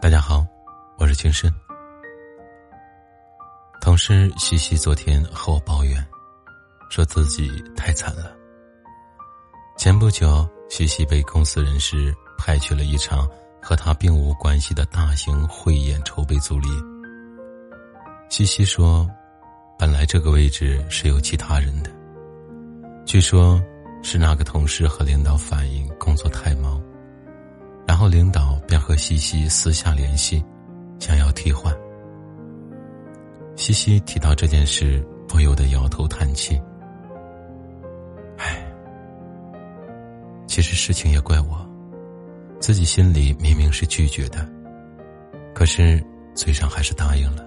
大家好，我是青深。同事西西昨天和我抱怨，说自己太惨了。前不久，西西被公司人事派去了一场和他并无关系的大型汇演筹备组里。西西说，本来这个位置是有其他人的，据说是那个同事和领导反映工作太忙。后领导便和西西私下联系，想要替换。西西提到这件事，不由得摇头叹气。唉，其实事情也怪我，自己心里明明是拒绝的，可是嘴上还是答应了。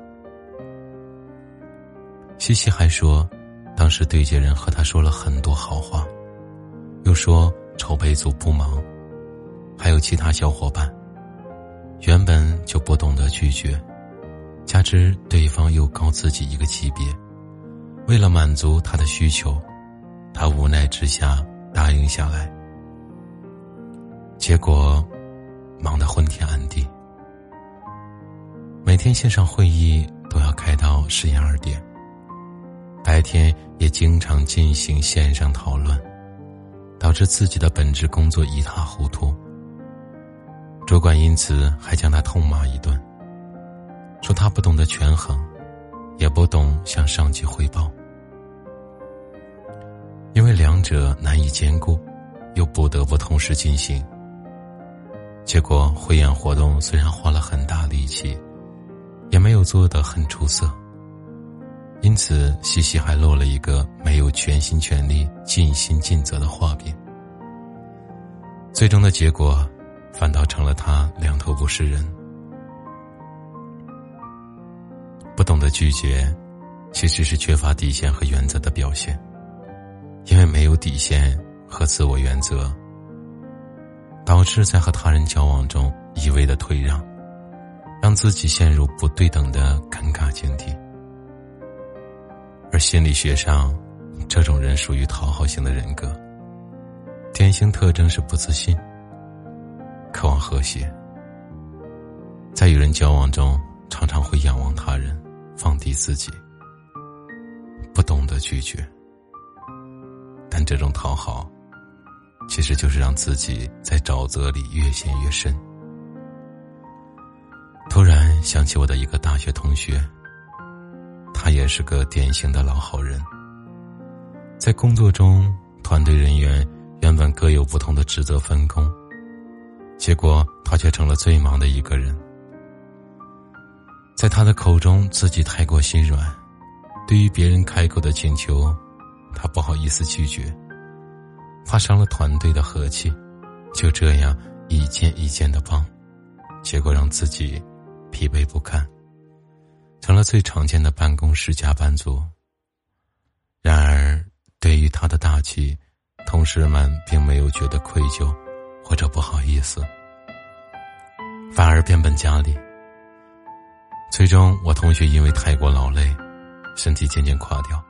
西西还说，当时对接人和他说了很多好话，又说筹备组不忙。还有其他小伙伴，原本就不懂得拒绝，加之对方又高自己一个级别，为了满足他的需求，他无奈之下答应下来。结果，忙得昏天暗地，每天线上会议都要开到十一二点，白天也经常进行线上讨论，导致自己的本职工作一塌糊涂。主管因此还将他痛骂一顿，说他不懂得权衡，也不懂向上级汇报，因为两者难以兼顾，又不得不同时进行。结果汇演活动虽然花了很大力气，也没有做得很出色，因此西西还落了一个没有全心全力、尽心尽责的画饼。最终的结果。反倒成了他两头不是人。不懂得拒绝，其实是缺乏底线和原则的表现。因为没有底线和自我原则，导致在和他人交往中一味的退让，让自己陷入不对等的尴尬境地。而心理学上，这种人属于讨好型的人格，典型特征是不自信。渴望和谐，在与人交往中，常常会仰望他人，放低自己，不懂得拒绝。但这种讨好，其实就是让自己在沼泽里越陷越深。突然想起我的一个大学同学，他也是个典型的老好人。在工作中，团队人员原本各有不同的职责分工。结果，他却成了最忙的一个人。在他的口中，自己太过心软，对于别人开口的请求，他不好意思拒绝，怕伤了团队的和气，就这样一件一件的帮，结果让自己疲惫不堪，成了最常见的办公室加班族。然而，对于他的大气，同事们并没有觉得愧疚。或者不好意思，反而变本加厉。最终，我同学因为太过劳累，身体渐渐垮掉，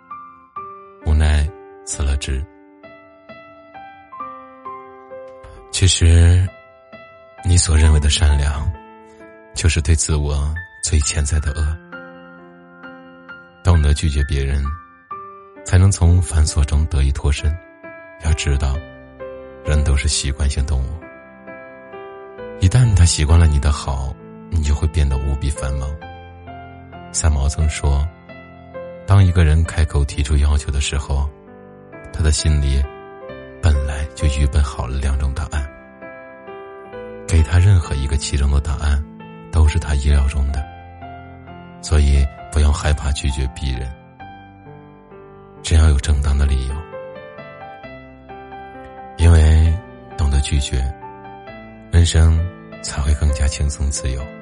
无奈辞了职。其实，你所认为的善良，就是对自我最潜在的恶。懂得拒绝别人，才能从繁琐中得以脱身。要知道。人都是习惯性动物，一旦他习惯了你的好，你就会变得无比繁忙。三毛曾说：“当一个人开口提出要求的时候，他的心里本来就预备好了两种答案。给他任何一个其中的答案，都是他意料中的。所以不要害怕拒绝别人，只要有正当的理由。”拒绝，人生才会更加轻松自由。